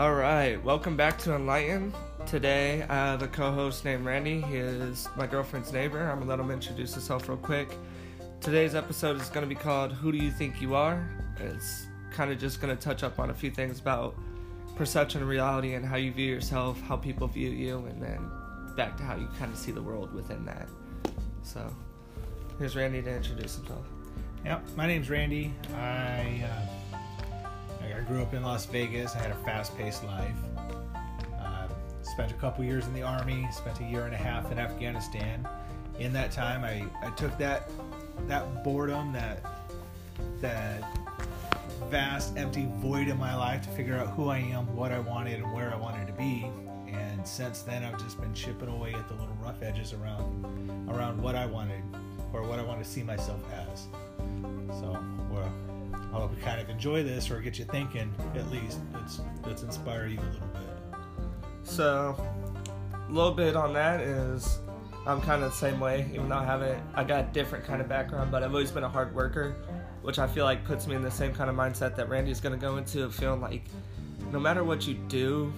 All right, welcome back to Enlighten. Today, I have a co-host named Randy. He is my girlfriend's neighbor. I'm gonna let him introduce himself real quick. Today's episode is gonna be called "Who Do You Think You Are?" It's kind of just gonna touch up on a few things about perception and reality and how you view yourself, how people view you, and then back to how you kind of see the world within that. So, here's Randy to introduce himself. Yep, my name's Randy. I uh, I grew up in Las Vegas. I had a fast-paced life. Uh, spent a couple years in the army. Spent a year and a half in Afghanistan. In that time, I, I took that that boredom, that that vast, empty void in my life to figure out who I am, what I wanted, and where I wanted to be. And since then, I've just been chipping away at the little rough edges around around what I wanted or what I want to see myself as. So, well, I hope you kind of enjoy this or get you thinking. At least let's let's inspire you a little bit. So, a little bit on that is I'm kind of the same way, even though I haven't, I got a different kind of background, but I've always been a hard worker, which I feel like puts me in the same kind of mindset that Randy's going to go into feeling like no matter what you do,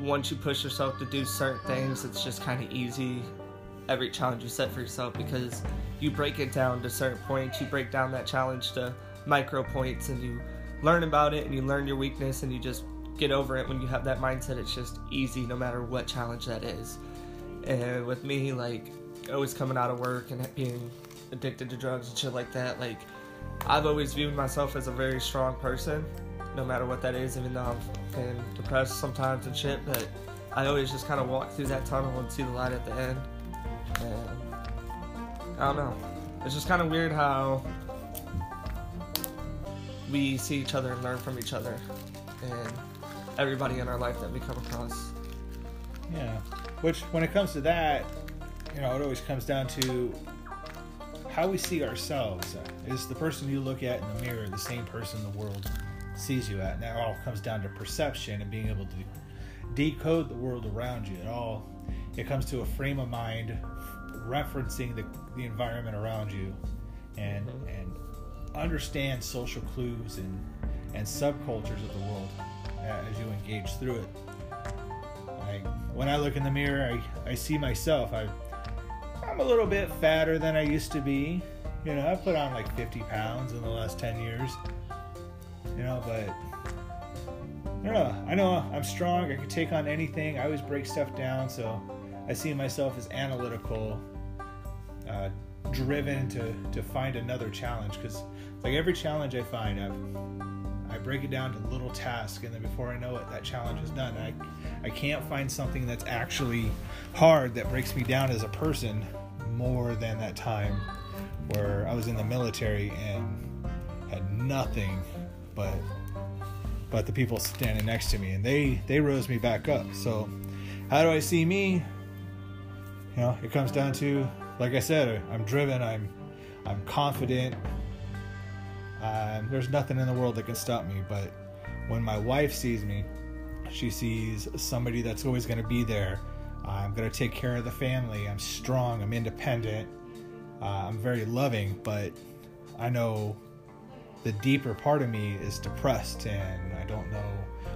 once you push yourself to do certain things, it's just kind of easy every challenge you set for yourself because you break it down to certain points. You break down that challenge to micro points and you learn about it and you learn your weakness and you just get over it when you have that mindset. It's just easy no matter what challenge that is. And with me, like always coming out of work and being addicted to drugs and shit like that, like I've always viewed myself as a very strong person, no matter what that is, even though I've been depressed sometimes and shit, but I always just kind of walk through that tunnel and see the light at the end. And I don't know. It's just kind of weird how we see each other and learn from each other and everybody in our life that we come across. Yeah. Which, when it comes to that, you know, it always comes down to how we see ourselves. Is the person you look at in the mirror the same person the world sees you at? And that all comes down to perception and being able to decode the world around you. It all it comes to a frame of mind referencing the, the environment around you and Mhm. and understand social clues and and subcultures of the world as you engage through it. I, when I look in the mirror, I, I see myself. I I'm a little bit fatter than I used to be. You know, I've put on like 50 pounds in the last 10 years. You know, but I know. I know I'm strong. I can take on anything. I always break stuff down. So I see myself as analytical, uh, driven to, to find another challenge. Because like every challenge I find, I've, I break it down to little tasks, and then before I know it, that challenge is done. And I, I can't find something that's actually hard that breaks me down as a person more than that time where I was in the military and had nothing but but the people standing next to me and they they rose me back up so how do i see me you know it comes down to like i said i'm driven i'm i'm confident um, there's nothing in the world that can stop me but when my wife sees me she sees somebody that's always going to be there i'm going to take care of the family i'm strong i'm independent uh, i'm very loving but i know the deeper part of me is depressed and I don't know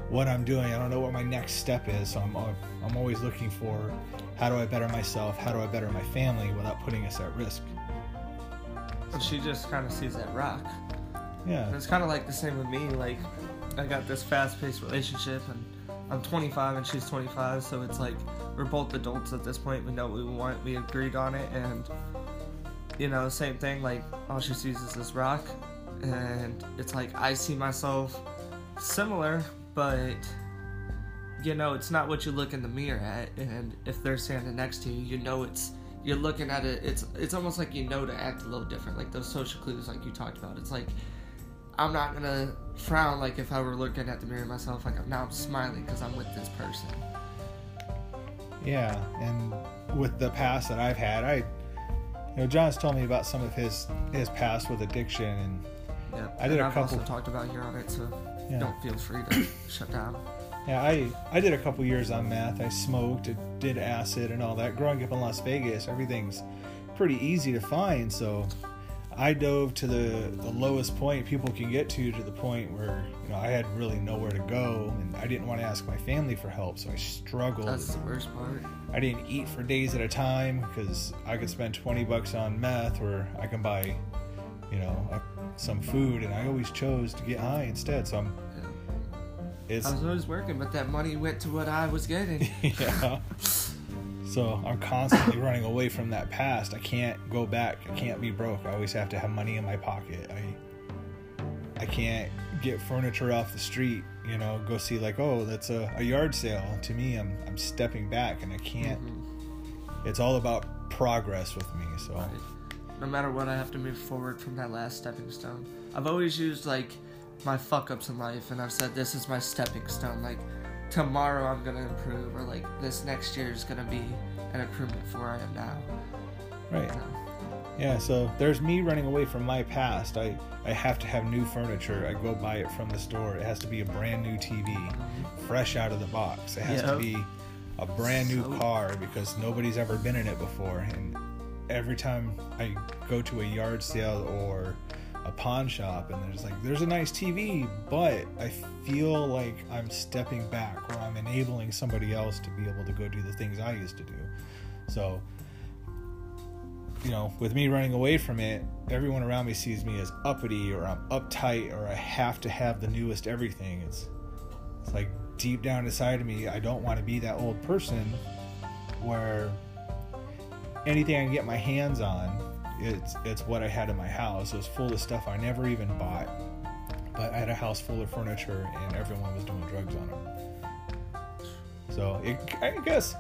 what I'm doing. I don't know what my next step is. So I'm, I'm always looking for how do I better myself? How do I better my family without putting us at risk? And she just kind of sees that rock. Yeah. And it's kind of like the same with me. Like, I got this fast paced relationship, and I'm 25 and she's 25, so it's like we're both adults at this point. We know what we want, we agreed on it, and you know, same thing. Like, all she sees is this rock, and it's like I see myself similar, but you know, it's not what you look in the mirror at. And if they're standing next to you, you know it's you're looking at it. It's it's almost like you know to act a little different, like those social clues, like you talked about. It's like I'm not gonna frown like if I were looking at the mirror myself. Like now I'm smiling because I'm with this person. Yeah. And with the past that I've had, I, you know, John's told me about some of his his past with addiction and Yeah, I did and a I've couple- also talked about here on it, so Yeah. don't feel free to shut down. Yeah, I I did a couple years on meth. I smoked, I did acid and all that. Growing up in Las Vegas, everything's pretty easy to find. So I dove to the, the lowest point people can get to, to the point where you know I had really nowhere to go, and I didn't want to ask my family for help, so I struggled. That's the worst part. I didn't eat for days at a time because I could spend twenty bucks on meth, or I can buy, you know, a, some food, and I always chose to get high instead. So I'm. It's I was always working, but that money went to what I was getting. yeah. So I'm constantly running away from that past. I can't go back. I can't be broke. I always have to have money in my pocket. I I can't get furniture off the street, you know, go see like, oh, that's a, a yard sale. To me, I'm I'm stepping back and I can't Mhm. it's all about progress with me. So Right. No matter what, I have to move forward from that last stepping stone. I've always used like my fuck ups in life, and I've said this is my stepping stone. Like tomorrow I'm gonna improve, or like this next year is gonna be an improvement for where I am now. right. So, Yeah, so there's me running away from my past. I, I have to have new furniture. I go buy it from the store. It has to be a brand new TV, mm-hmm. fresh out of the box. It has to be a brand new So- car because nobody's ever been in it before. And every time I go to a yard sale or a pawn shop and there's like there's a nice TV, but I feel like I'm stepping back or I'm enabling somebody else to be able to go do the things I used to do. So you know, with me running away from it, everyone around me sees me as uppity or I'm uptight or I have to have the newest everything. It's it's like deep down inside of me, I don't want to be that old person where anything I can get my hands on, it's it's what I had in my house. It was full of stuff I never even bought. But I had a house full of furniture and everyone was doing drugs on them. So it, I guess,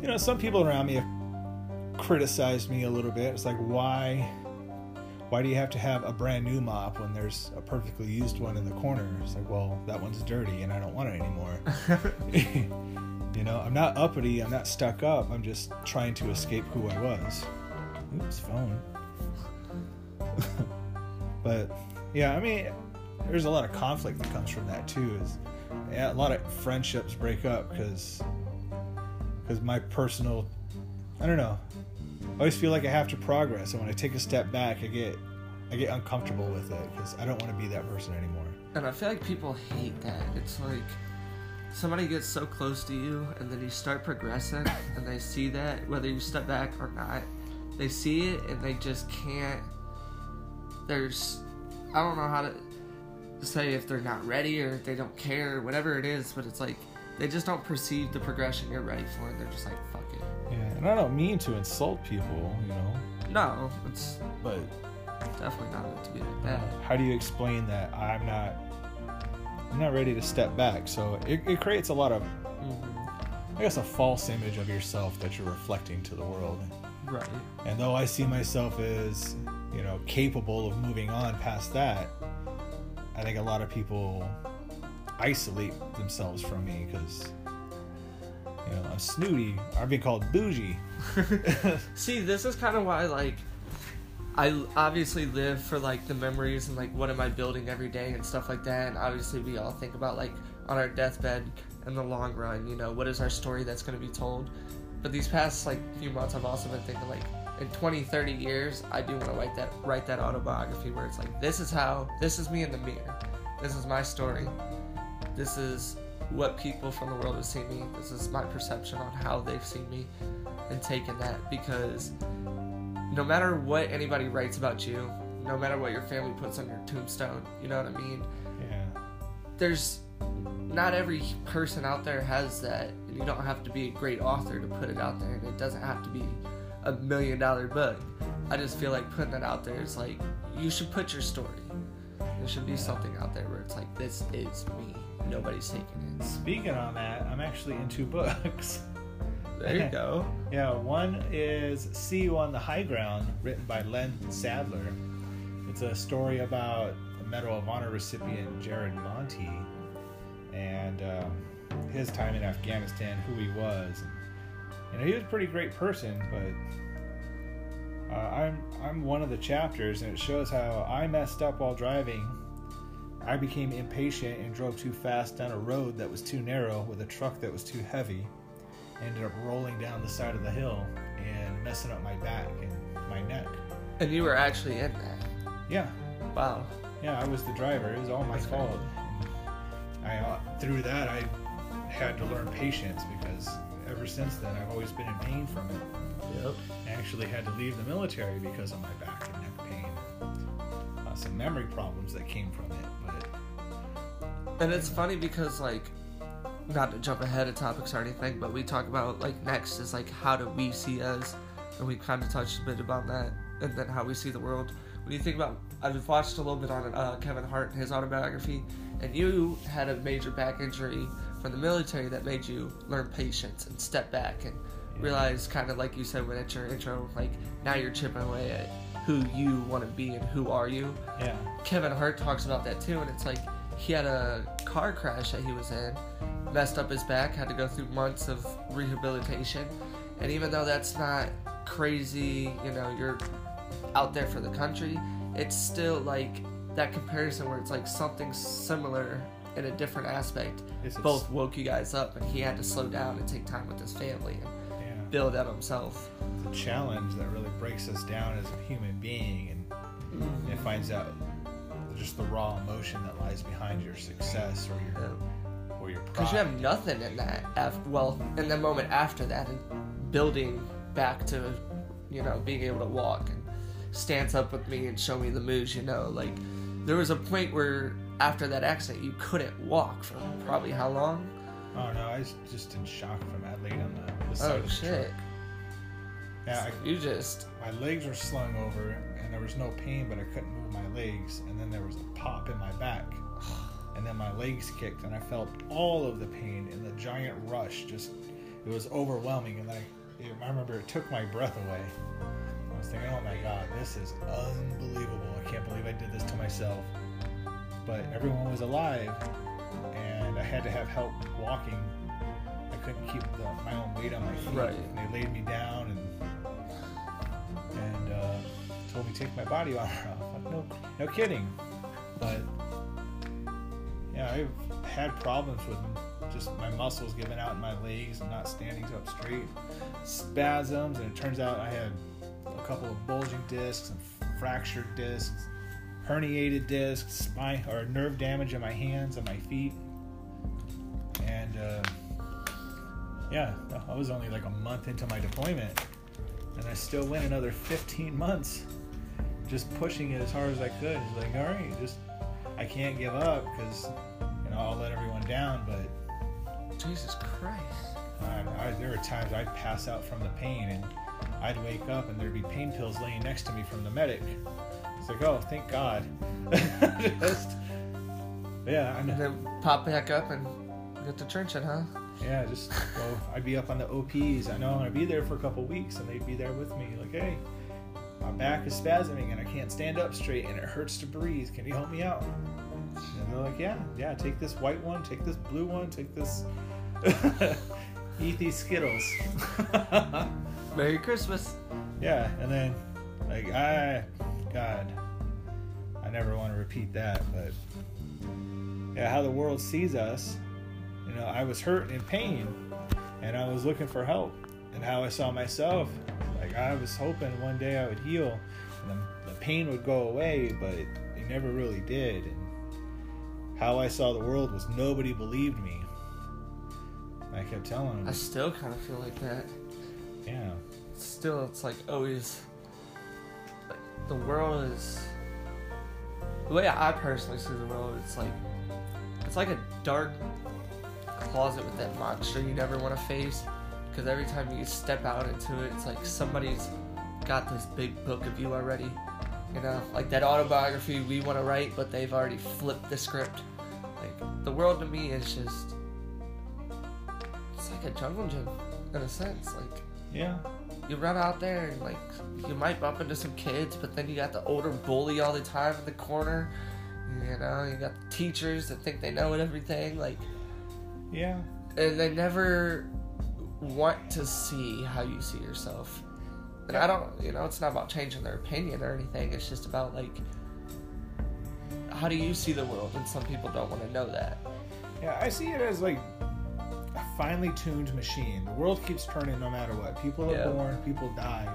you know, some people around me have criticized me a little bit. It's like why why do you have to have a brand new mop when there's a perfectly used one in the corner? It's like, well, that one's dirty and I don't want it anymore. you know, I'm not uppity, I'm not stuck up. I'm just trying to escape who I was. Oops, phone. but yeah, I mean, there's a lot of conflict that comes from that too. Is yeah, a lot of friendships break up because because my personal, I don't know. I always feel like I have to progress, and when I take a step back, I get I get uncomfortable with it because I don't want to be that person anymore. and I feel like people hate that. It's like somebody gets so close to you, and then you start progressing, and they see that whether you step back or not, they see it, and they just can't. There's, I don't know how to say if they're not ready or if they don't care, whatever it is, but it's like they just don't perceive the progression you're ready for, and they're just like, fuck it. Yeah, and I don't mean to insult people, you know, No, it's but definitely not meant to be like uh, that. how do you explain that I'm not I'm not ready to step back? So it, it creates a lot of Mhm. I guess a false image of yourself that you're reflecting to the world. Right. And though I see myself as, you know, capable of moving on past that, I think a lot of people isolate themselves from me because, you know, I'm snooty. I've been called bougie. See, this is kind of why, like, I obviously live for like the memories and like what am I building every day and stuff like that. And obviously, we all think about like on our deathbed in the long run, you know, what is our story that's going to be told. But these past like few months, I've also been thinking like in 20, 30 years, I do want to write that write that autobiography where it's like this is how this is me in the mirror, this is my story, this is what people from the world have seen me. This is my perception on how they've seen me and taken that because no matter what anybody writes about you, no matter what your family puts on your tombstone, you know what I mean? Yeah. There's not every person out there has that, you don't have to be a great author to put it out there, and it doesn't have to be a million dollar book. I just feel like putting it out there is like you should put your story. There should be something out there where it's like this is me. Nobody's taking it. Speaking on that, I'm actually in two books. There you go. Yeah, one is See You on the High Ground, written by Len Sadler. It's a story about a Medal of Honor recipient Jared Monti and um, his time in Afghanistan, who he was. You know, he was a pretty great person, but uh, I'm I'm one of the chapters, and it shows how I messed up while driving. I became impatient and drove too fast down a road that was too narrow with a truck that was too heavy ended up rolling down the side of the hill and messing up my back and my neck. And you were actually in that. Yeah, Wow. yeah, I was the driver. It was all my That's fault. I uh, through that I had to learn patience because ever since then I've always been in pain from it. Yep. I actually had to leave the military because of my back and neck pain. Uh, some memory problems that came from it, but And it's funny because like not to jump ahead of topics or anything, but we talk about like next is like how do we see us, and we kind of touched a bit about that and then how we see the world. When you think about I've watched a little bit on uh, Kevin Hart and his autobiography and you had a major back injury from the military that made you learn patience and step back and Yeah. realize kind of like you said when at your intro like now you're chipping away at who you want to be and who are you. Yeah, Kevin Hart talks about that too, and it's like he had a car crash that he was in, messed up his back, had to go through months of rehabilitation, and even though that's not crazy, you know, you're out there for the country, it's still like that comparison where it's like something similar in a different aspect. it's Both woke you guys up, and he had to slow down and take time with his family and yeah, build out himself. a challenge that really breaks us down as a human being, and mm-hmm. it finds out just the raw emotion that lies behind your success or your or your. Because you have nothing in that. After, well, in the moment after that, and building back to, you know, being able to walk and stands up with me and show me the moves. You know, like there was a point where after that accident, you couldn't walk for probably how long? Oh no, I was just in shock from that laid on the, the side Oh of the shit! truck. Yeah, I, You just my legs were slung over and there was no pain, but I couldn't move my legs. And then there was a pop in my back, and then my legs kicked, and I felt all of the pain and the giant rush. Just it was overwhelming, and I, I remember it took my breath away. I was thinking, oh my god, this is unbelievable. I can't believe I did this to myself. But everyone was alive, and I had to have help walking. I couldn't keep the, my own weight on my feet. Right. And they laid me down and and uh, told me to take my body armor off. Like, no, no kidding. But yeah, I've had problems with just my muscles giving out in my legs and not standing up straight, spasms, and it turns out I had a couple of bulging discs and fractured discs, herniated discs, my or nerve damage in my hands and my feet, and uh, yeah, I was only like a month into my deployment, and I still went another 15 months, just pushing it as hard as I could. It's like, all right, just I can't give up because you know I'll let everyone down, but Jesus Christ. I, I, there were times I'd pass out from the pain and I'd wake up and there'd be pain pills laying next to me from the medic. Like, oh, thank God. Just, yeah, I And know. then pop back up and get the trenching, huh? Yeah, just well, I'd be up on the OPs. I know I'm gonna be there for a couple weeks, and they'd be there with me. Like, hey, my back is spasming and I can't stand up straight, and it hurts to breathe. Can you help me out? And they're like, yeah, yeah. Take this white one. Take this blue one. Take this. Eat these Skittles. Merry Christmas. yeah, and then like I, God, never want to repeat that, but yeah, how the world sees us. You know, I was hurt and in pain, and I was looking for help, and how I saw myself. Like I was hoping one day I would heal, and the, the pain would go away, but it, it never really did. And how I saw the world was nobody believed me. I kept telling them, I still kind of feel like that. yeah, still it's like always like the world is the way I personally see the world it's like it's like a dark closet with that monster you never want to face. Because every time you step out into it it's like somebody's got this big book of you already you know? Like that autobiography we want to write but they've already flipped the script. Like the world to me is just it's like a jungle gym in a sense like yeah. You run out there and like you might bump into some kids, but then you got the older bully all the time in the corner. You know, you got the teachers that think they know everything, like, Yeah, and they never want to see how you see yourself. And I don't, you know, it's not about changing their opinion or anything. It's just about like, how do you see the world? And some people don't want to know that. Yeah, I see it as like finely tuned machine. The world keeps turning no matter what. People are Yeah. born, people die.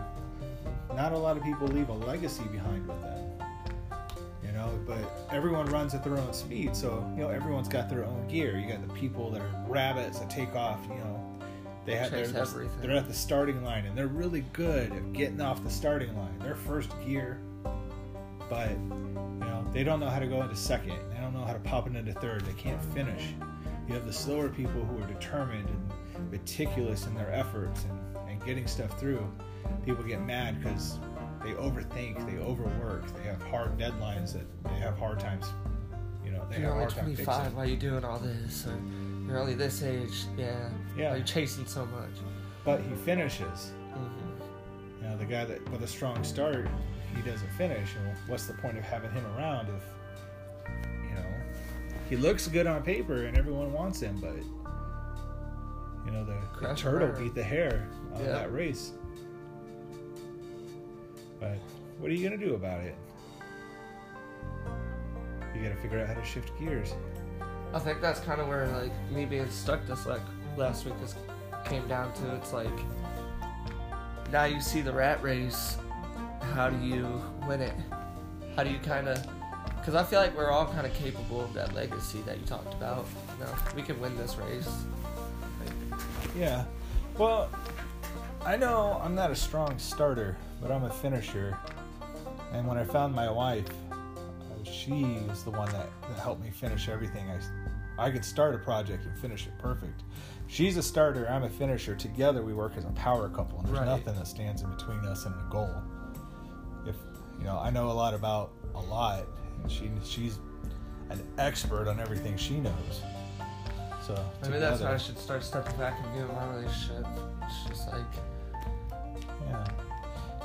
Not a lot of people leave a legacy behind with them. You know, but everyone runs at their own speed. So you know everyone's got their own gear. You got the people that are rabbits that take off. You know, they have they're, everything. they're at the starting line and they're really good at getting off the starting line. They're first gear, but you know they don't know how to go into second. They don't know how to pop it into third. They can't finish. You have the slower people who are determined and meticulous in their efforts and, and getting stuff through. People get mad because they overthink, they overwork, they have hard deadlines that they have hard times. You know, they You're only hard 25. fixing. Why are you doing all this? Or you're only this age. Yeah. Yeah. Why are chasing so much? But he finishes. hmm You know, the guy that with a strong start, he doesn't finish. And what's the point of having him around if he looks good on paper and everyone wants him, but you know the, the turtle beat the hare on Yeah. that race. But what are you gonna do about it? You gotta figure out how to shift gears. I think that's kind of where like me being stuck this like last week just came down to. It's like now you see the rat race. How do you win it? How do you kind of? Because I feel like we're all kind of capable of that legacy that you talked about. You know, we can win this race. Like, Yeah. Well, I know I'm not a strong starter, but I'm a finisher. And when I found my wife, uh, she is the one that, that helped me finish everything. I, I could start a project and finish it perfect. She's a starter, I'm a finisher. Together we work as a power couple, and there's Right. nothing that stands in between us and the goal. If you know, I know a lot about a lot, she she's an expert on everything she knows. So maybe that's why I should start stepping back and doing my relationship. It's just like Yeah.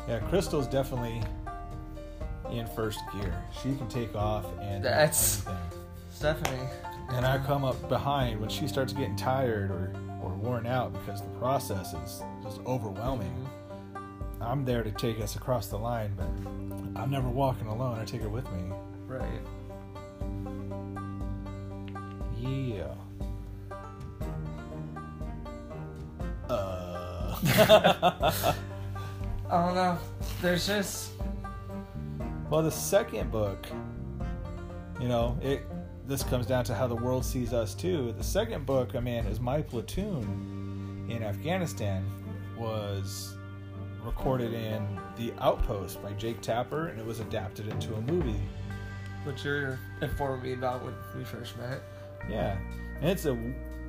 Yeah, Crystal's definitely in first gear. She can take off and That's- anything. Stephanie. And I come up behind when she starts getting tired or, or worn out because the process is just overwhelming. Mm-hmm. I'm there to take us across the line, but I'm never walking alone. I take her with me. Right. Yeah. Uh. I don't know. There's just Well, the second book, you know, it this comes down to how the world sees us too. The second book, I mean, is my platoon in Afghanistan was recorded in The Outpost by Jake Tapper, and it was adapted into a movie. What you're informing me about when we first met. Yeah, and it's a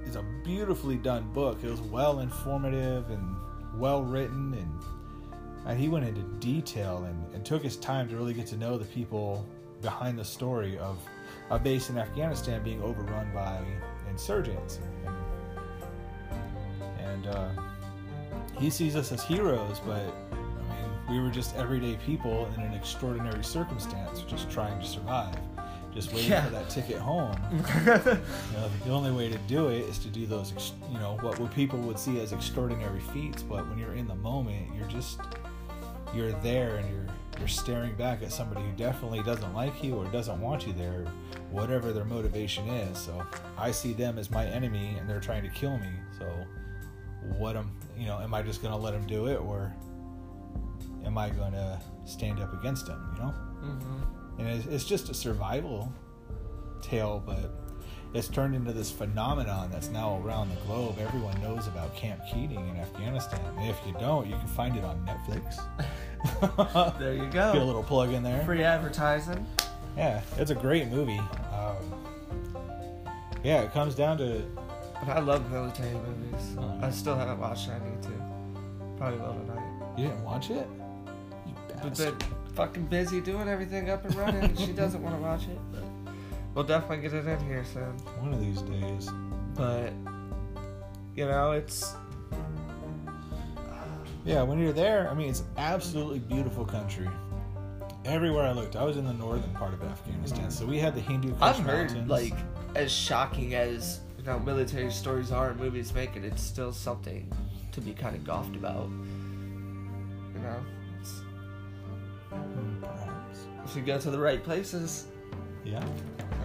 it's a beautifully done book. It was well informative and well written, and and he went into detail and, and took his time to really get to know the people behind the story of a base in Afghanistan being overrun by insurgents, and, and uh, he sees us as heroes, but we were just everyday people in an extraordinary circumstance, just trying to survive, just waiting Yeah. for that ticket home. You know, the only way to do it is to do those, ex- you know, what, people would see as extraordinary feats. But when you're in the moment, you're just, you're there and you're you're staring back at somebody who definitely doesn't like you or doesn't want you there, whatever their motivation is. So I see them as my enemy and they're trying to kill me. So what am, you know, am I just gonna let them do it or am I gonna stand up against them? You know Mm-hmm. and it's, it's just a survival tale, but it's turned into this phenomenon that's now around the globe. Everyone knows about Camp Keating in Afghanistan. And if you don't, you can find it on Netflix. There you go. Get a little plug in there. Free advertising. Yeah, it's a great movie. Um, yeah, it comes down to But I love military movies. Oh. I still haven't watched it. I need to. Probably will tonight. you didn't watch it. Bastard. been fucking busy doing everything up and running. and she doesn't want to watch it. But we'll definitely get it in here soon. One of these days. But you know, it's Yeah, when you're there, I mean, it's absolutely beautiful country. Everywhere I looked, I was in the northern part of Afghanistan, so we had the Hindu Kush I've heard Mountains. like as shocking as you know military stories are and movies make it, it's still something to be kind of goffed about. You know, Mm, perhaps. if you go to the right places, Yeah.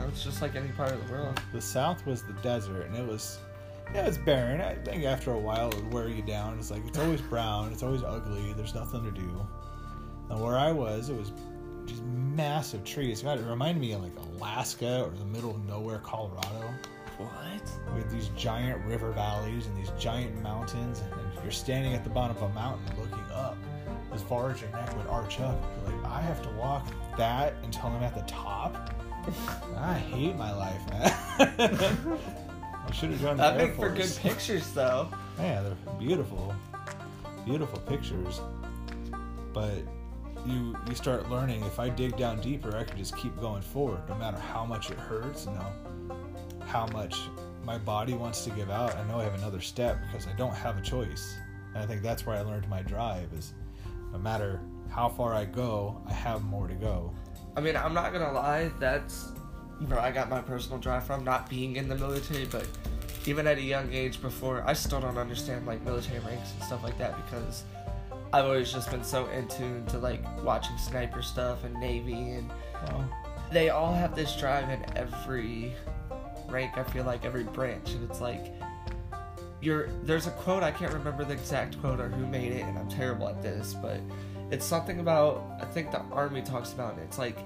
it's just like any part of the world. The south was the desert, and it was, yeah, it's barren. I think after a while it would wear you down. It's like it's always brown, it's always ugly. There's nothing to do. And where I was, it was just massive trees. God, it reminded me of like Alaska or the middle of nowhere, Colorado, What? with these giant river valleys and these giant mountains. And you're standing at the bottom of a mountain looking up as far as your neck would arch up. Like, I have to walk that until I'm at the top. I hate my life, man. I should have joined the That Air make for good Force. pictures, though. Yeah, they're beautiful, beautiful pictures. But you you start learning. If I dig down deeper, I can just keep going forward, no matter how much it hurts. You know, how much my body wants to give out. I know I have another step because I don't have a choice. And I think that's where I learned my drive is no matter how far I go, I have more to go. I mean, I'm not gonna lie. That's where I got my personal drive from, not being in the military, but even at a young age before, I still don't understand like military ranks and stuff like that because I've always just been so in tune to like watching sniper stuff and Navy, and they all have this drive in every rank. I feel like every branch, and it's like you're. There's a quote I can't remember the exact quote or who made it, and I'm terrible at this, but it's something about I think the army talks about it. It's like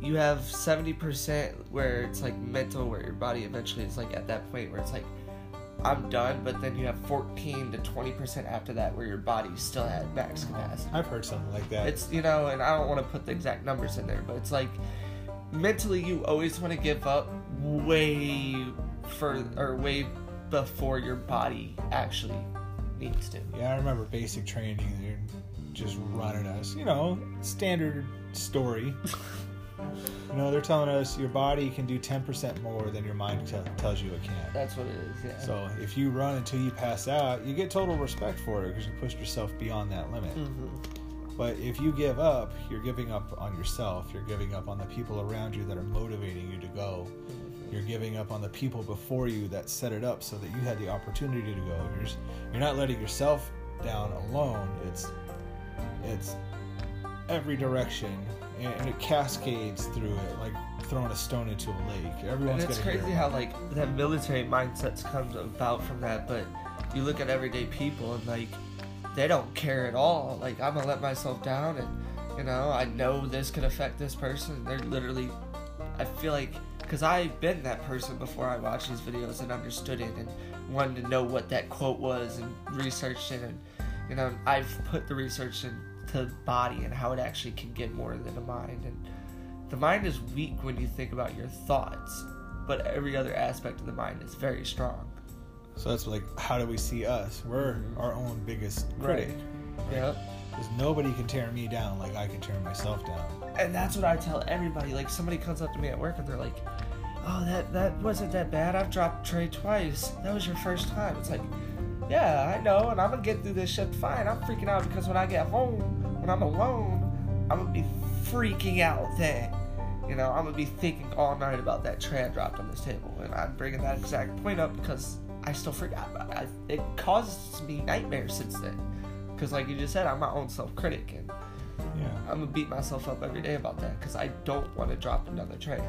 you have 70% where it's like mental where your body eventually is like at that point where it's like I'm done, but then you have 14 to 20% after that where your body's still at max capacity. I've heard something like that. It's you know, and I don't want to put the exact numbers in there, but it's like mentally you always want to give up way for or way before your body actually needs to. Yeah, I remember basic training. They're just running us, you know, standard story. you know, they're telling us your body can do 10% more than your mind t- tells you it can. That's what it is. Yeah. So if you run until you pass out, you get total respect for it because you pushed yourself beyond that limit. hmm But if you give up, you're giving up on yourself. You're giving up on the people around you that are motivating you to go. You're giving up on the people before you that set it up so that you had the opportunity to go. You're just, you're not letting yourself down alone. It's it's every direction and, and it cascades through it like throwing a stone into a lake. And Everyone's it's gonna hear crazy how like that military mindsets comes about from that, but you look at everyday people and like they don't care at all. Like I'm gonna let myself down, and you know I know this could affect this person. They're literally, I feel like, because I've been that person before I watched these videos and understood it and wanted to know what that quote was and researched it, and you know I've put the research into the body and how it actually can get more than the mind and. The mind is weak when you think about your thoughts, but every other aspect of the mind is very strong. So that's like how do we see us? We're mm-hmm. our own biggest critic. Right. Yep. Because nobody can tear me down like I can tear myself down. And that's what I tell everybody. Like somebody comes up to me at work and they're like, "Oh, that that wasn't that bad. I've dropped tray twice. That was your first time." It's like, yeah, I know, and I'm gonna get through this shit fine. I'm freaking out because when I get home, when I'm alone, I'm gonna be freaking out then. You know, I'm gonna be thinking all night about that tray I dropped on this table, and I'm bringing that exact point up because I still forgot it causes me nightmares since then. Because, like you just said, I'm my own self critic, and Yeah. I'm gonna beat myself up every day about that because I don't want to drop another tray.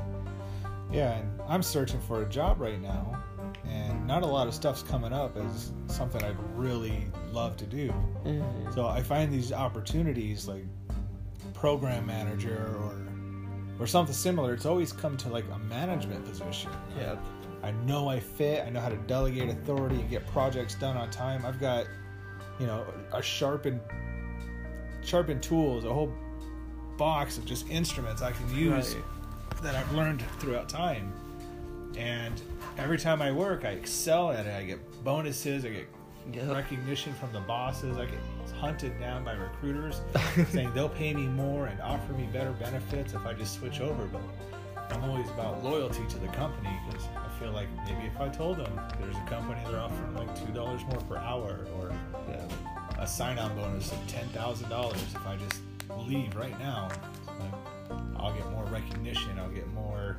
Yeah, and I'm searching for a job right now, and not a lot of stuff's coming up as something I'd really love to do. Mm-hmm. So I find these opportunities like program manager or or something similar. It's always come to like a management position. Yeah. I know I fit. I know how to delegate authority and get projects done on time. I've got, you know, a sharpened, sharpened tools, a whole box of just instruments I can use Right. that I've learned throughout time. And every time I work, I excel at it. I get bonuses. I get Yep. recognition from the bosses. I get hunted down by recruiters saying they'll pay me more and offer me better benefits if I just switch over. But I'm always about loyalty to the company because I feel like maybe if I told them there's a company they're offering like two dollars more per hour or Yeah. a sign-on bonus of ten thousand dollars if I just leave right now, I'll get more recognition. I'll get more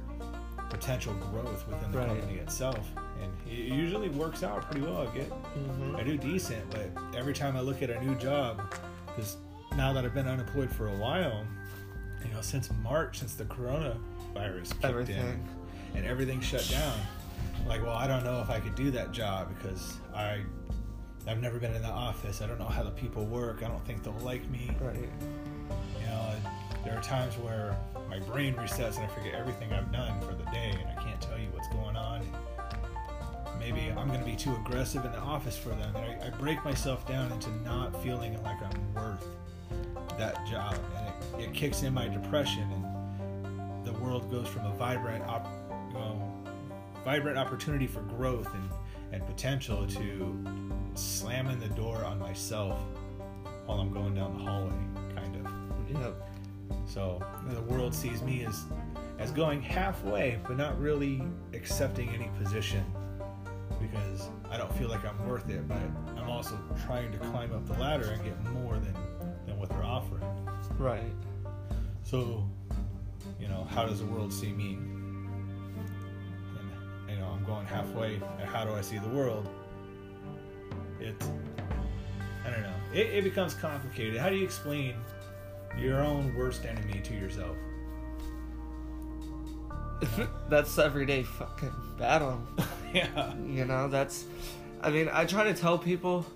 potential growth within the Right. company itself, and it usually works out pretty well. I get Mm-hmm. I do decent, but every time I look at a new job, because now that I've been unemployed for a while, you know, since March, since the coronavirus kicked Everything. in and everything shut down, I'm like, well, I don't know if I could do that job because I, I've never been in the office. I don't know how the people work. I don't think they'll like me. Right. You know, there are times where my brain resets and I forget everything I've done for the day and I can't tell you what's going on. Maybe I'm going to be too aggressive in the office for them. And I, I break myself down into not feeling like I'm worth that job. And it, it kicks in my depression and the world goes from a vibrant, op, you know, vibrant opportunity for growth and, and potential to slamming the door on myself while I'm going down the hallway, kind of. Yep. So the world sees me as as going halfway, but not really accepting any position because I don't feel like I'm worth it. But I'm also trying to climb up the ladder and get more than than what they're offering. Right. So, you know, how does the world see me? And you know, I'm going halfway. And how do I see the world? It, I don't know. It, it becomes complicated. How do you explain your own worst enemy to yourself? that's everyday fucking battle. yeah. You know, that's. I mean, I try to tell people,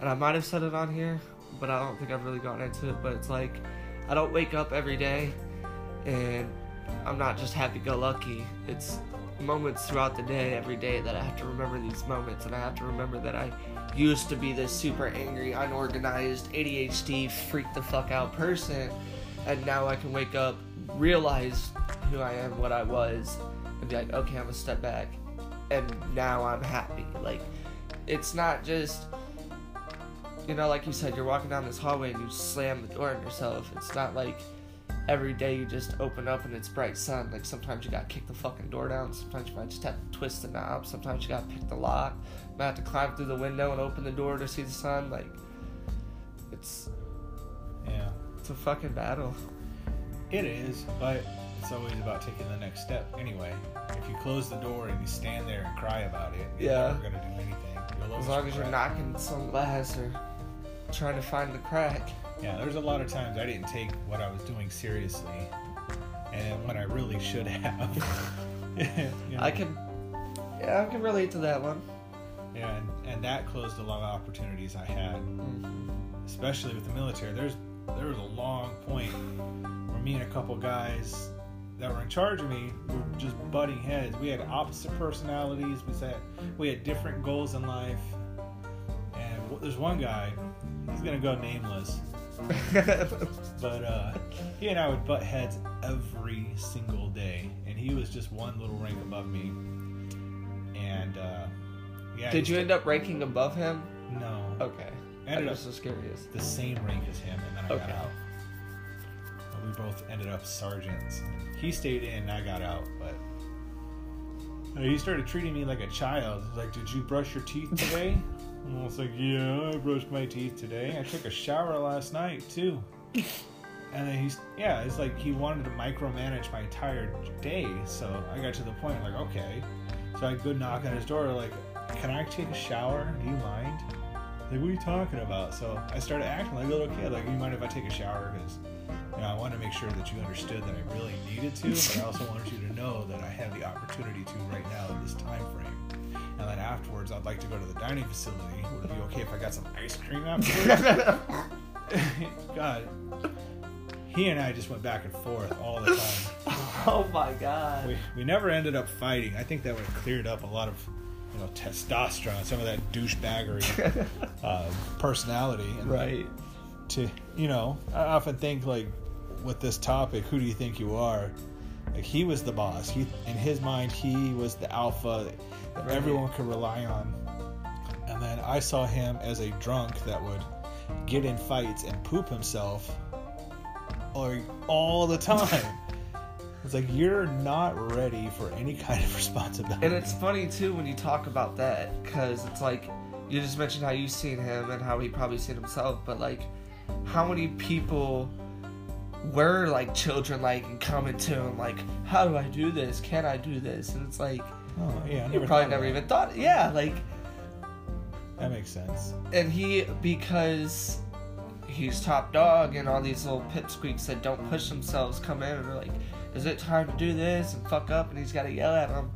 and I might have said it on here, but I don't think I've really gotten into it. But it's like, I don't wake up every day, and I'm not just happy-go-lucky. It's moments throughout the day, every day, that I have to remember these moments, and I have to remember that I used to be this super angry, unorganized, ADHD, freak the fuck out person, and now I can wake up, realize who I am, what I was, and be like, okay, I'm gonna step back, and now I'm happy. Like, it's not just, you know, like you said, you're walking down this hallway and you slam the door on yourself. It's not like every day you just open up and it's bright sun. Like sometimes you gotta kick the fucking door down. Sometimes you might just have to twist the knob. Sometimes you gotta pick the lock. Might have to climb through the window and open the door to see the sun. Like, it's Yeah. it's a fucking battle. It is, but it's always about taking the next step anyway. If you close the door and you stand there and cry about it, you're Yeah. never gonna do anything. As long as you're knocking some glass or trying to find the crack. Yeah, there's a lot of times I didn't take what I was doing seriously, and when I really should have. You know, I can, yeah, I can relate to that one. Yeah, and, and that closed a lot of opportunities I had, Mm-hmm. especially with the military. There's there was a long point where me and a couple guys that were in charge of me were just butting heads. We had opposite personalities. We said we had different goals in life. And there's one guy. He's gonna go nameless. But uh, he and I would butt heads every single day, and he was just one little rank above me. And uh, yeah, Did you end up ranking above him? No, Okay. I ended up was just curious. the same rank as him, and then I Okay. got out. We both ended up sergeants. He stayed in, and I got out, but. He started treating me like a child. He's like, "Did you brush your teeth today?" And I was like, "Yeah, I brushed my teeth today. I took a shower last night too." And then he's yeah, it's like he wanted to micromanage my entire day. So I got to the point like, okay. So I go knock on his door like, "Can I take a shower? Do you mind?" Like, what are you talking about? So I started acting like a little kid. Like, you mind if I take a shower? Because you know, I wanted to make sure that you understood that I really needed to, but I also wanted you to know that I have the opportunity to right now in this time frame. And then afterwards, I'd like to go to the dining facility. Would it be okay if I got some ice cream afterwards? God, he and I just went back and forth all the time. oh my god. We, we never ended up fighting. I think that would have cleared up a lot of, you know, testosterone, some of that douchebaggery uh, personality. And right. To you know, I often think like, with this topic, who do you think you are? Like he was the boss. He in his mind, he was the alpha that Right. everyone could rely on. And then I saw him as a drunk that would get in fights and poop himself, like all the time. It's like you're not ready for any kind of responsibility. And it's funny too when you talk about that because it's like you just mentioned how you've seen him and how he probably seen himself, but like how many people were like children like and coming to him like, how do I do this? Can I do this? And it's like oh yeah, you probably never even thought. Yeah, like that. That makes sense. and he because he's top dog and all these little pipsqueaks that don't push themselves come in and are like, is it time to do this and fuck up? And he's got to yell at him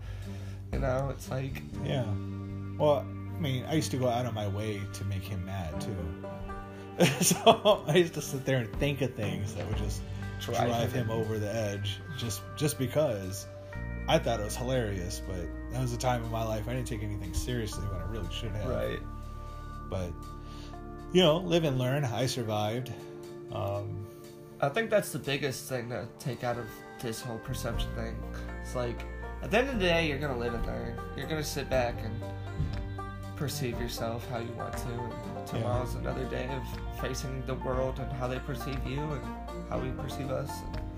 You know, it's like Yeah. Well, I mean, I used to go out of my way to make him mad too. so I used to sit there and think of things that would just Drive drive, him him over the edge just just because I thought it was hilarious, but that was a time in my life I didn't take anything seriously when I really should have. Right. But you know, live and learn. I survived. Um, I think that's the biggest thing to take out of this whole perception thing. It's like, at the end of the day, you're gonna live and there. You're gonna sit back and perceive yourself how you want to. And tomorrow's another day of facing the world and how they perceive you and how we perceive us.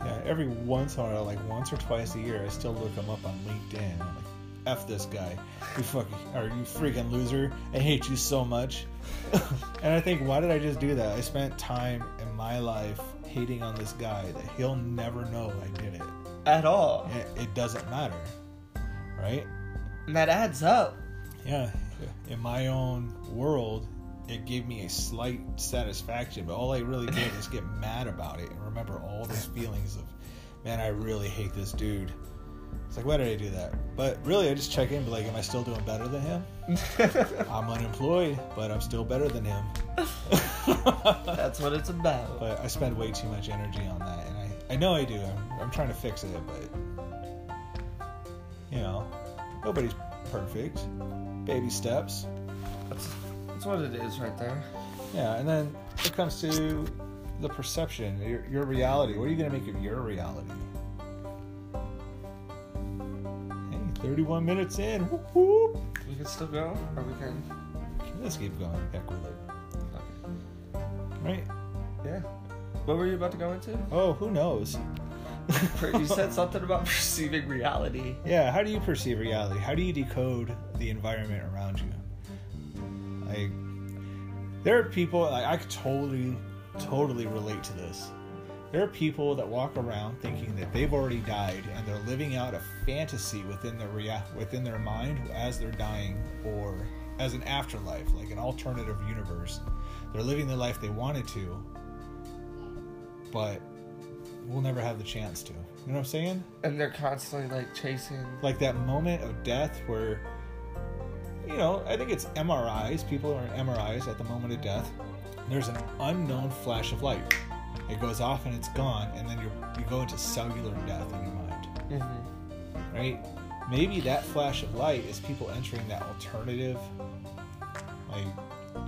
yeah, every once in a while, like once or twice a year, I still look him up on LinkedIn. I'm like, F this guy. You fucking, or you freaking loser. I hate you so much. and I think, why did I just do that? I spent time in my life hating on this guy that he'll never know I did it. At all. It, it doesn't matter. Right? And that adds up. Yeah. In my own world, it gave me a slight satisfaction, but all I really did is get mad about it and remember all those feelings of, man, I really hate this dude. It's like, why did I do that? But really, I just check in, be like, am I still doing better than him? I'm unemployed, but I'm still better than him. That's what it's about. but I spend way too much energy on that, and I, I know I do. I'm, I'm trying to fix it, but you know, nobody's perfect. Baby steps. That's, that's what it is right there. Yeah, and then it comes to the perception, your, your reality. What are you going to make of your reality? 31 minutes in. Whoop, whoop. We can still go, or we can. Let's keep going. Heck with it. Right? Yeah. What were you about to go into? Oh, who knows? you said something about perceiving reality. Yeah, how do you perceive reality? How do you decode the environment around you? Like, there are people, like, I could totally, totally relate to this. There are people that walk around thinking that they've already died and they're living out a fantasy within their rea- within their mind as they're dying or as an afterlife, like an alternative universe. They're living the life they wanted to, but we'll never have the chance to. You know what I'm saying? And they're constantly like chasing. like that moment of death where you know i think it's mris people are in mris at the moment of death there's an unknown flash of light it goes off and it's gone and then you you go into cellular death in your mind Mm-hmm. right maybe that flash of light is people entering that alternative like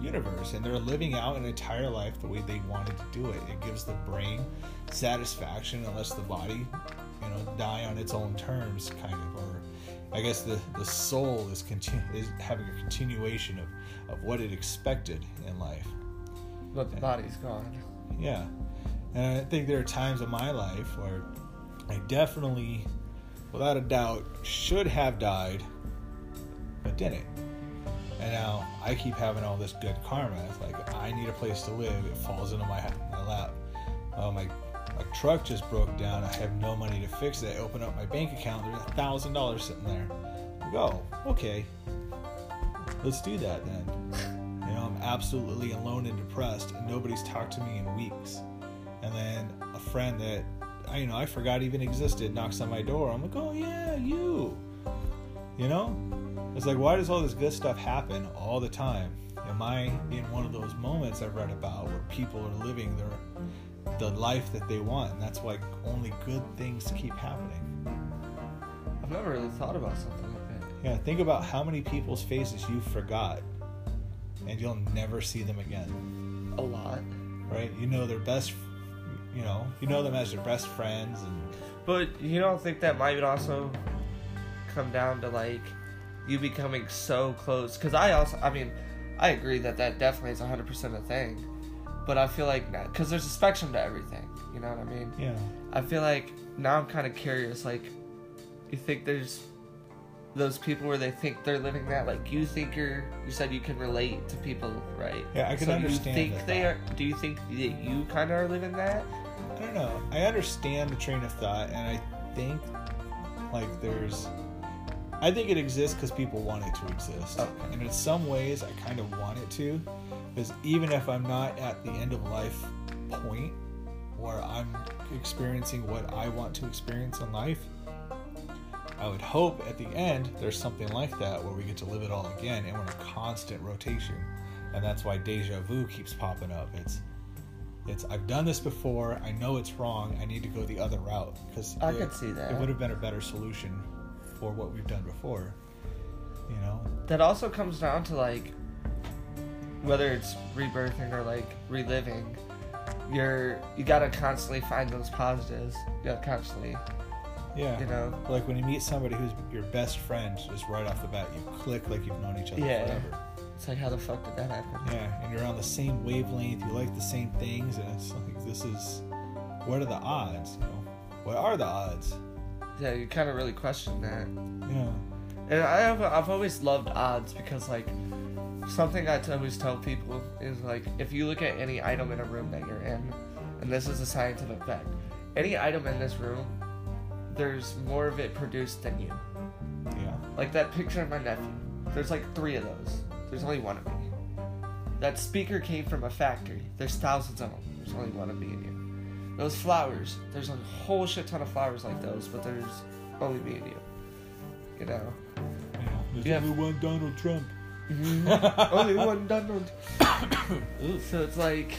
universe and they're living out an entire life the way they wanted to do it it gives the brain satisfaction and lets the body you know die on its own terms kind of or i guess the the soul is continu- is having a continuation of of what it expected in life But the body's gone. yeah. And I think there are times in my life where I definitely, without a doubt, should have died, but didn't. And now I keep having all this good karma. It's like I need a place to live. It falls into my my lap. Oh my, my truck just broke down. I have no money to fix it. I open up my bank account. There's a thousand dollars sitting there. I go, oh, okay, let's do that then. You know, I'm absolutely alone and depressed, and nobody's talked to me in weeks. And then a friend that I, you know, I forgot even existed knocks on my door. I'm like, oh yeah, you. You know, it's like, why does all this good stuff happen all the time? Am I in one of those moments I've read about where people are living their the life that they want, and that's why only good things keep happening. I've never really thought about something like that. Yeah, think about how many people's faces you forgot, and you'll never see them again. A lot. right? You know their best, you know, you know them as your best friends, and But you don't think that might also come down to like you becoming so close? Because I also, I mean, I agree that that definitely is 100% a thing. But I feel like, because there's a spectrum to everything, you know what I mean? yeah, I feel like now I'm kind of curious. Like, you think there's those people where they think they're living that? Like, you think you're, you said you can relate to people, right? Yeah, I can so understand You think that they are? Do you think that you kind of are living that? I know. I understand the train of thought, and I think like there's, I think it exists because people want it to exist, Okay. and in some ways I kind of want it to, because even if I'm not at the end of life point where I'm experiencing what I want to experience in life. I would hope at the end there's something like that where we get to live it all again and we're in a constant rotation. And that's why deja vu keeps popping up. It's It's I've done this before. I know it's wrong. I need to go the other route because I it, could see that. It would have been a better solution for what we've done before. You know. That also comes down to like whether it's rebirthing or like reliving. You're you gotta constantly find those positives. You gotta constantly, Yeah. you know. Like when you meet somebody who's your best friend, just right off the bat, you click like you've known each other Yeah. forever. It's like how the fuck did that happen? Yeah, and you're on the same wavelength. You like the same things, and it's like this is. What are the odds? You know, what are the odds? Yeah, you kind of really question that. Yeah. And I have I've always loved odds because like something I t- always tell people is like if you look at any item in a room that you're in, and this is a scientific fact, any item in this room, there's more of it produced than you. Yeah. Like that picture of my nephew, there's like three of those. There's only one of me. That speaker came from a factory. There's thousands of them. There's only one of me and you. Those flowers, there's a whole shit ton of flowers like those, but there's only me and you. You know. There's Yeah. only one Donald Trump. Mm-hmm. only one Donald. so it's like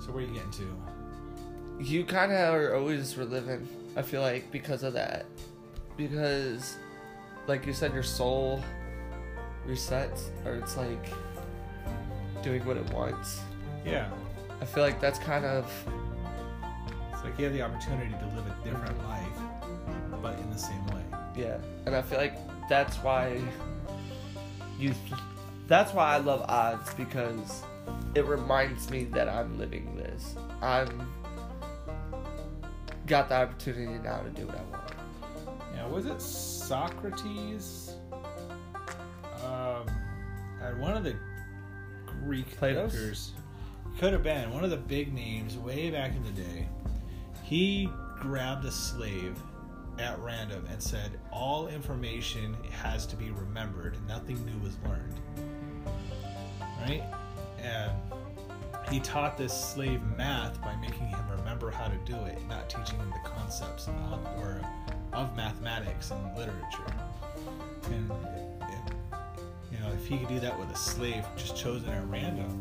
So where are you getting to? you kind of are always reliving. I feel like because of that, because like you said, your soul resets, or it's like doing what it wants. Yeah. I feel like that's kind of It's like you have the opportunity to live a different life, but in the same way. yeah, and I feel like that's why you. That's why I love odds because it reminds me that I'm living this. I'm got the opportunity now to do what I want. Yeah, was it Socrates? Um, one of the Greek Plato's? thinkers. Could have been one of the big names way back in the day. He grabbed a slave at random and said, "All information has to be remembered. Nothing new is learned." Right, and he taught this slave math by making him remember how to do it, not teaching him the concepts of, or of mathematics and literature. And you know, if he could do that with a slave just chosen at random,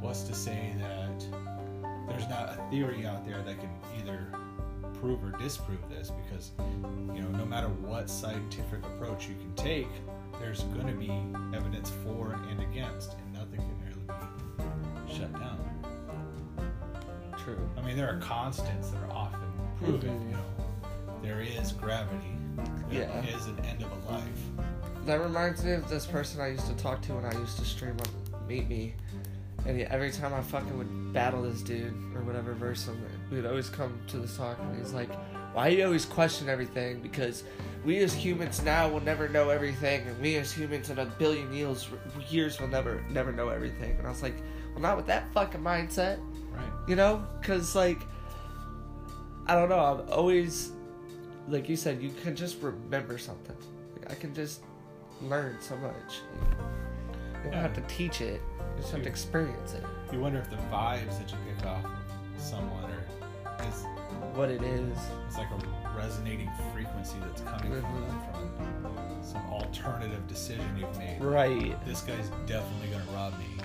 what's to say that there's not a theory out there that can either prove or disprove this? Because you know, no matter what scientific approach you can take, there's going to be evidence for and against, and nothing can really be shut down. True. I mean, there are constants that are often proven. Mhm. You know, there is gravity. There Yeah. is an end of a life. That reminds me of this person I used to talk to when I used to stream on Meet Me. And every time I fucking would battle this dude or whatever verse him, we would always come to this talk and he's like, Why do you always question everything? Because we as humans now will never know everything, and we as humans in a billion years years will never never know everything. And I was like, Well, not with that fucking mindset, Right. you know? Because, like, I don't know, I'm always, like you said, you can just remember something. Like, I can just learn so much. You don't Yeah. have to teach it. You just have to experience it. You wonder if the vibes that you pick off of someone or is What it is. it's like a resonating frequency that's coming from, Mhm. from some alternative decision you've made. Right. This guy's definitely gonna rob me,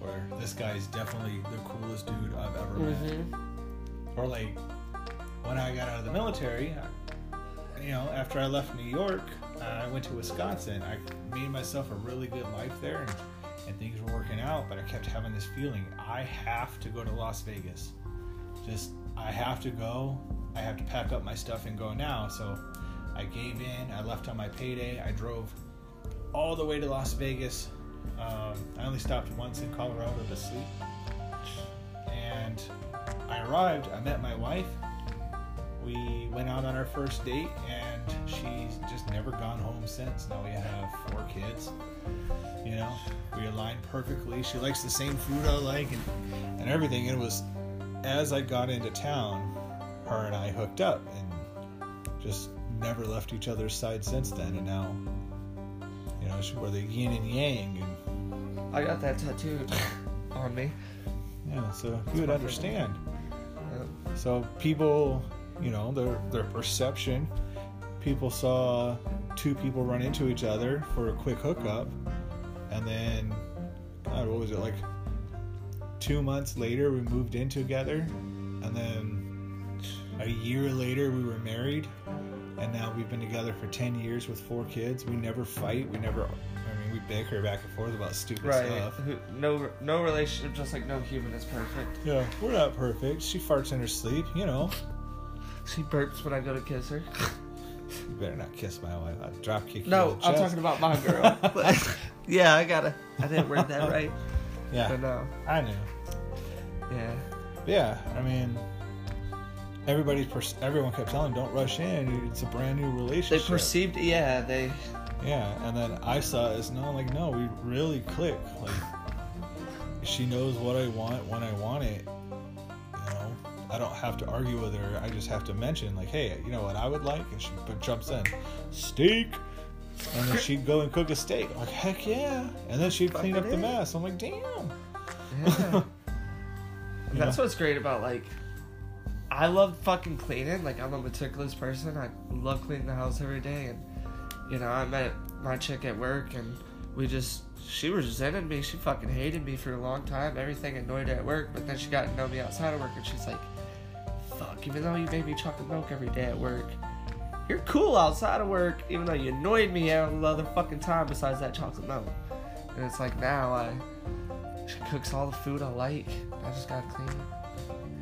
or this guy's definitely the coolest dude I've ever met. Mm-hmm. or like when I got out of the military, I- you know, after I left New York, I went to Wisconsin. I made myself a really good life there, and, and things were working out. But I kept having this feeling I have to go to Las Vegas. Just I have to go. I have to pack up my stuff and go now. So I gave in. I left on my payday. I drove all the way to Las Vegas. Um, I only stopped once in Colorado to sleep, and I arrived. I met my wife. We went out on our first date, and she's just never gone home since. Now we have four kids. You know, we align perfectly. She likes the same food I like, and, and everything. It was as I got into town, her and I hooked up, and just never left each other's side since then. And now, you know, we're the yin and yang, and I got that tattooed on me. yeah. So you would understand. So people, you know, their their perception, people saw two people run into each other for a quick hookup, and then God, what was it like? Two months later, we moved in together, and then a year later, we were married, and now we've been together for ten years with four kids. We never fight. We never. I mean, we bicker back and forth about stupid Right. stuff. No, no relationship, just like no human is perfect. Yeah, we're not perfect. She farts in her sleep, you know. She burps when I go to kiss her. You better not kiss my wife. I'll drop kick you. No, in the I'm chest. talking about my girl. But- yeah, I gotta. I didn't word that right. Yeah, But no. I knew. Yeah. Yeah, I mean, everybody's pers- everyone kept telling, "Don't rush in. It's a brand new relationship. They relationship." perceived. Yeah, they. Yeah, and then I saw it as no, like no, we really click. Like she knows what I want when I want it. I don't have to argue with her. I just have to mention, like, hey, you know what I would like, and she jumps in, steak. And then she'd go and cook a steak. I'm like, heck yeah. And then she'd clean up the mess. I'm like, damn. Yeah. That's know? what's great about like. I love fucking cleaning. Like I'm a meticulous person. I love cleaning the house every day, and you know I met my chick at work, and we just she resented me. She fucking hated me for a long time. Everything annoyed her at work, but then she got to know me outside of work, and she's like, "Fuck, even though you made me chocolate milk every day at work." You're cool outside of work, even though you annoyed me all the other fucking time besides that chocolate milk. And it's like now I, she cooks all the food I like. I just gotta clean it.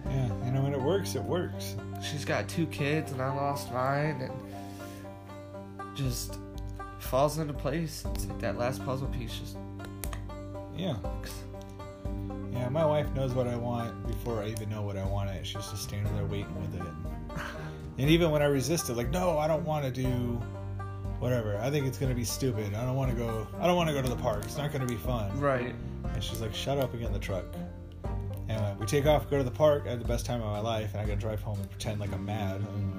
Yeah, you know, when it works, it works. She's got two kids and I lost mine and just falls into place. It's like that last puzzle piece just Yeah. Yeah, my wife knows what I want before I even know what I want it. She's just standing there waiting with it. And even when I resist it, like, no, I don't want to do whatever. I think it's gonna be stupid. I don't want to go. I don't want to go to the park. It's not gonna be fun. right. And she's like, shut up and get in the truck. And we take off, go to the park. I had the best time of my life, and I gotta drive home and pretend like I'm mad. I don't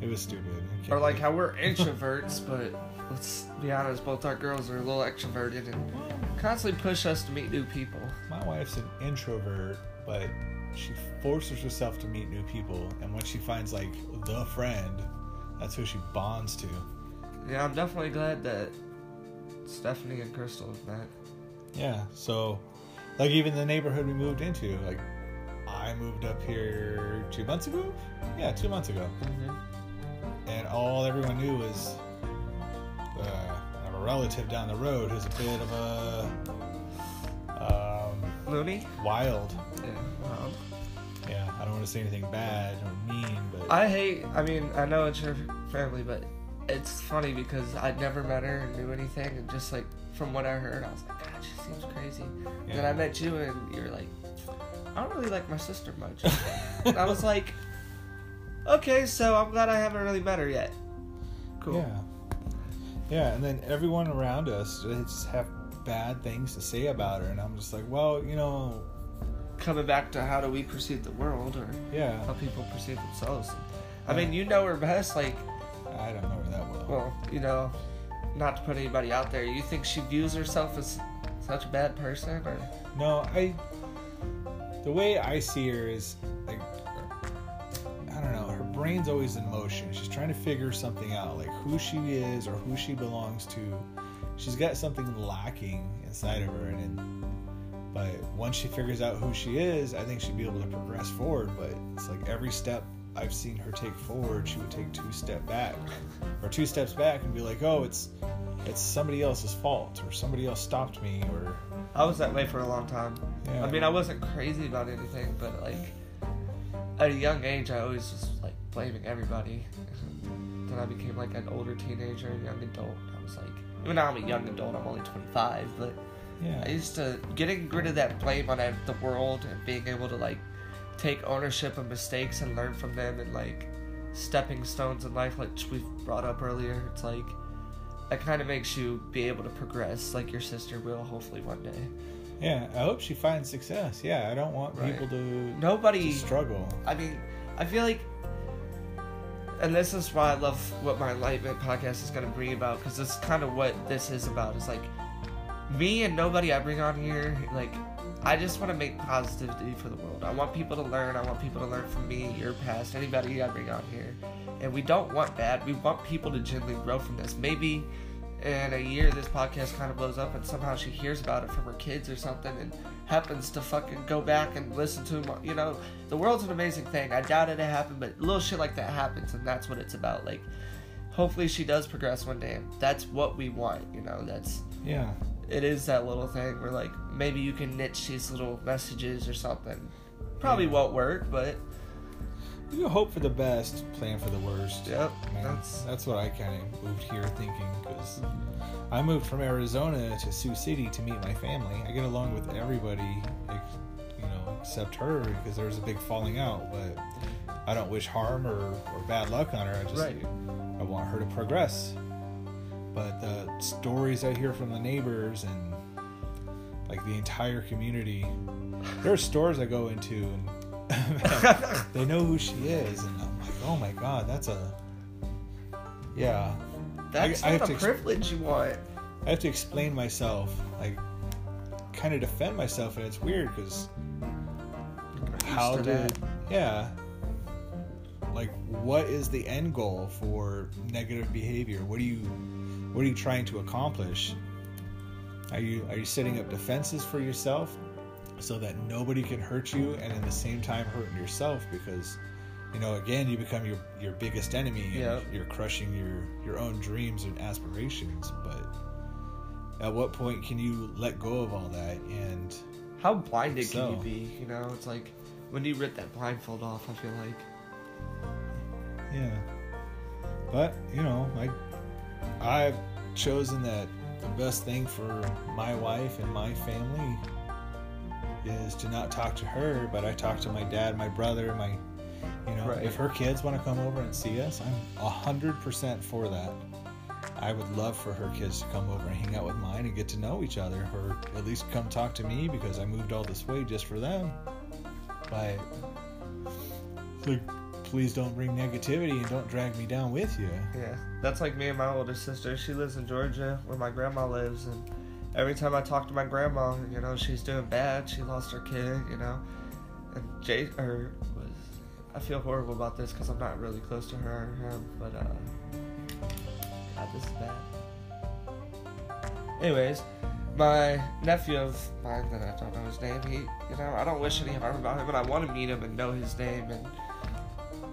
know. It was stupid. Or like how we're introverts, but let's be honest, both our girls are a little extroverted and constantly push us to meet new people. My wife's an introvert, but she forces herself to meet new people, and when she finds like the friend, that's who she bonds to. Yeah, I'm definitely glad that Stephanie and Crystal have met. Yeah, so like even the neighborhood we moved into, like I moved up here two months ago. Yeah, two months ago, Mm-hmm. and all everyone knew was relative down the road who's a bit of a um, Looney? wild. Yeah. Wow. Yeah, I don't want to say anything bad or mean, but I hate. I mean, I know it's your family, but it's funny because I'd never met her and knew anything, and just like from what I heard, I was like, God, she seems crazy. And then I met you, and you're like, I don't really like my sister much. and I was like, okay, so I'm glad I haven't really met her yet. Cool. Yeah. Yeah, and then everyone around us they just have bad things to say about her, and I'm just like, well, you know, Coming back to how do we perceive the world, or yeah, how people perceive themselves. I mean, you know her best, like, I don't know her that well. well, you know, not to put anybody out there. You think she views herself as such a bad person, or No, I. The way I see her is brain's always in motion. She's trying to figure something out, like who she is or who she belongs to. She's got something lacking inside of her, and. It, but once she figures out who she is, I think she'd be able to progress forward. But it's like every step I've seen her take forward, she would take two step back, or two steps back, and be like, "Oh, it's it's somebody else's fault, or somebody else stopped me, or I was that way for a long time. yeah." I mean, I wasn't crazy about anything, but like at a young age, I always was like blaming everybody. then I became like an older teenager, young adult. I was like, even now I'm a young adult. I'm only 25, but yeah. I used to getting rid of that blame on the world and being able to like take ownership of mistakes and learn from them and like stepping stones in life, like we've brought up earlier. It's like that kind of makes you be able to progress, like your sister will hopefully one day. yeah. I hope she finds success. Yeah, I don't want Right. people to, Nobody. to struggle. I mean, I feel like, and this is why I love what my Enlightenment podcast is going to bring about because it's kind of what this is about. It's like me and nobody I bring on here. Like, I just want to make positivity for the world. I want people to learn. I want people to learn from me, your past, anybody I bring on here. And we don't want bad. We want people to genuinely grow from this. Maybe in a year this podcast kind of blows up and somehow she hears about it from her kids or something and happens to fucking go back and listen to them you know? The world's an amazing thing. I doubt it happened but little shit like that happens and that's what it's about. Like hopefully she does progress one day and that's what we want you know? That's Yeah. it is that little thing where like maybe you can niche these little messages or something. Probably Yeah. won't work but You hope for the best, plan for the worst. yep Man, that's that's what I kind of moved here thinking because I moved from Arizona to Sioux City to meet my family. I get along with everybody, you know, except her because there was a big falling out. But I don't wish harm or, or bad luck on her. I just Right. I want her to progress. But the stories I hear from the neighbors and like the entire community, there are stores I go into and they know who she is, and I'm like, oh my god, that's a yeah. that's I not have a privilege you want I have to explain myself, like, kind of defend myself, and it's weird because how did that. yeah, like, what is the end goal for negative behavior? What are you, what are you trying to accomplish? Are you are you setting up defenses for yourself so that nobody can hurt you, and at the same time hurting yourself because. You know, again, you become your your biggest enemy, and Yep. you're crushing your your own dreams and aspirations. But at what point can you let go of all that and How blinded So- can you be? You know, it's like when do you rip that blindfold off? I feel like. yeah but you know i i've chosen that the best thing for my wife and my family is to not talk to her but i talk to my dad my brother my you know Right. if her kids want to come over and see us i'm a hundred percent for that i would love for her kids to come over and hang out with mine and get to know each other or at least come talk to me because i moved all this way just for them but like please don't bring negativity and don't drag me down with you Yeah, that's like me and my older sister. She lives in Georgia, where my grandma lives, and every time I talk to my grandma, you know, she's doing bad. She lost her kid, you know, and Jay or was. I feel horrible about this because I'm not really close to her or him, but uh, God, this is bad. Anyways, my nephew of mine that I don't know his name, he, you know, I don't wish any harm about him, and I want to meet him and know his name and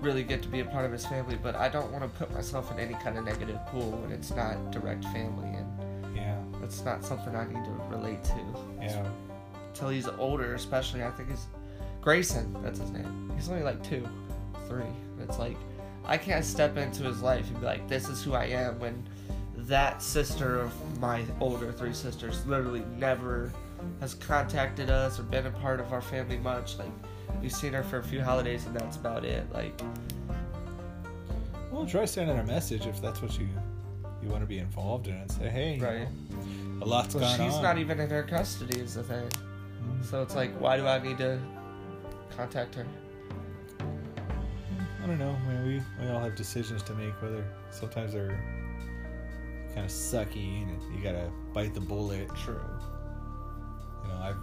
really get to be a part of his family, but I don't want to put myself in any kind of negative pool when it's not direct family it's not something I need to relate to. yeah Until he's older, especially, I think he's Grayson, that's his name. He's only like two, three. It's like, I can't step into his life and be like, this is who I am when that sister of my older three sisters literally never has contacted us or been a part of our family much. Like, we've seen her for a few holidays and that's about it. Like, well try sending her a message if that's what you you want to be involved in and say hey you Right. know, a lot's Well, gone she's on not even in her custody, is the thing. Mm. So it's like, why do I need to contact her? i don't know man we we all have decisions to make whether sometimes they're kind of sucky and you gotta bite the bullet True. you know i've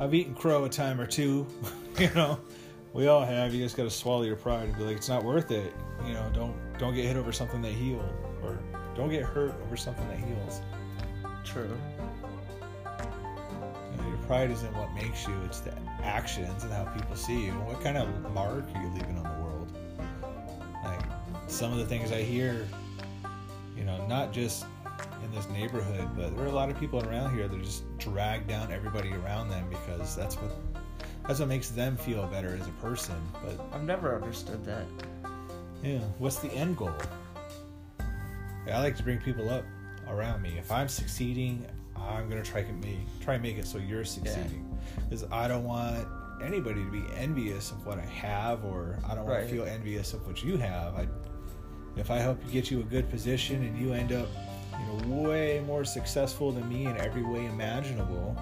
i've eaten crow a time or two you know we all have you just gotta swallow your pride and be like it's not worth it you know don't don't get hit over something that healed don't get hurt over something that heals True. you know, your pride isn't what makes you it's the actions and how people see you and what kind of mark are you leaving on the world like some of the things i hear you know not just in this neighborhood but there are a lot of people around here that just drag down everybody around them because that's what that's what makes them feel better as a person but I've never understood that. yeah what's the end goal i like to bring people up around me if i'm succeeding i'm gonna try to make try and make it so you're succeeding because i don't want anybody to be envious of what i have or i don't want Right. to feel envious of what you have I, if i help you get you a good position and you end up you know way more successful than me in every way imaginable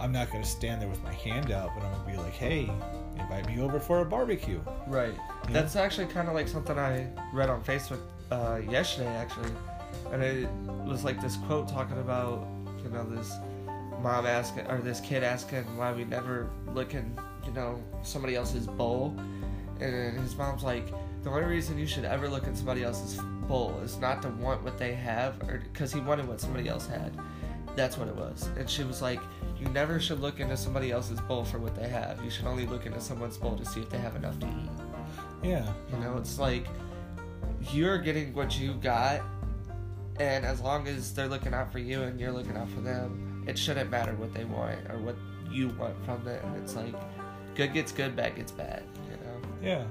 i'm not gonna stand there with my hand out but i'm gonna be like hey invite me over for a barbecue Right. Yeah. That's actually kind of like something I read on Facebook uh, yesterday, actually. And it was like this quote talking about, you know, this mom asking, or this kid asking why we never look in, you know, somebody else's bowl. and his mom's like, the only reason you should ever look at somebody else's bowl is not to want what they have, or because he wanted what somebody else had. That's what it was. And she was like, you never should look into somebody else's bowl for what they have. You should only look into someone's bowl to see if they have enough to eat. Yeah. You know, it's like you're getting what you got, and as long as they're looking out for you and you're looking out for them, it shouldn't matter what they want or what you want from it. And it's like good gets good, bad gets bad. You know. Yeah.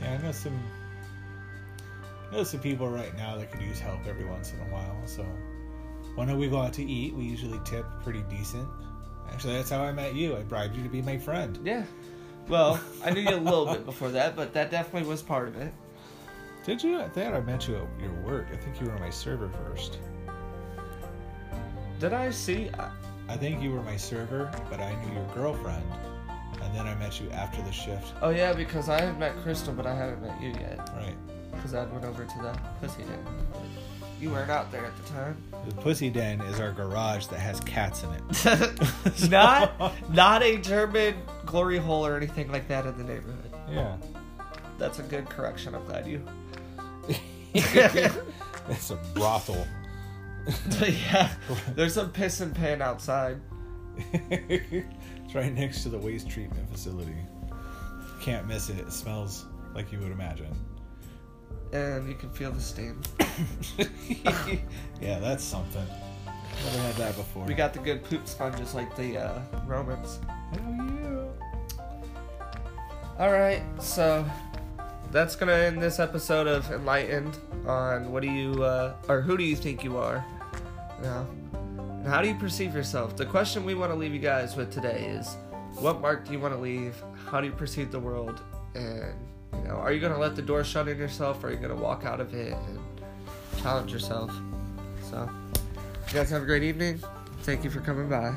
Yeah, I know some. I know some people right now that could use help every once in a while. So when we go out to eat, we usually tip pretty decent. Actually, that's how I met you. I bribed you to be my friend. Yeah. Well, I knew you a little bit before that, but that definitely was part of it. Did you? I thought I met you at your work. I think you were on my server first. Did I see? I- I think you were my server, but I knew your girlfriend, and then I met you after the shift. Oh yeah, because I had met Crystal, but I haven't met you yet. Right. Because I went over to the pussy den. You weren't out there at the time. The Pussy Den is our garage that has cats in it. not not a German glory hole or anything like that in the neighborhood. Yeah. That's a good correction. I'm glad you. it's a brothel. yeah, there's a piss and pan outside. it's right next to the waste treatment facility. Can't miss it. It smells like you would imagine. And you can feel the steam. yeah, that's something. Never had that before. We got the good poop sponges like the uh, Romans. Hell yeah. All right, so that's gonna end this episode of Enlightened on what do you uh, or who do you think you are now, and how do you perceive yourself? The question we want to leave you guys with today is, what mark do you want to leave? How do you perceive the world? And you know, are you gonna let the door shut in yourself, or are you gonna walk out of it and challenge yourself? So, you guys have a great evening. Thank you for coming by.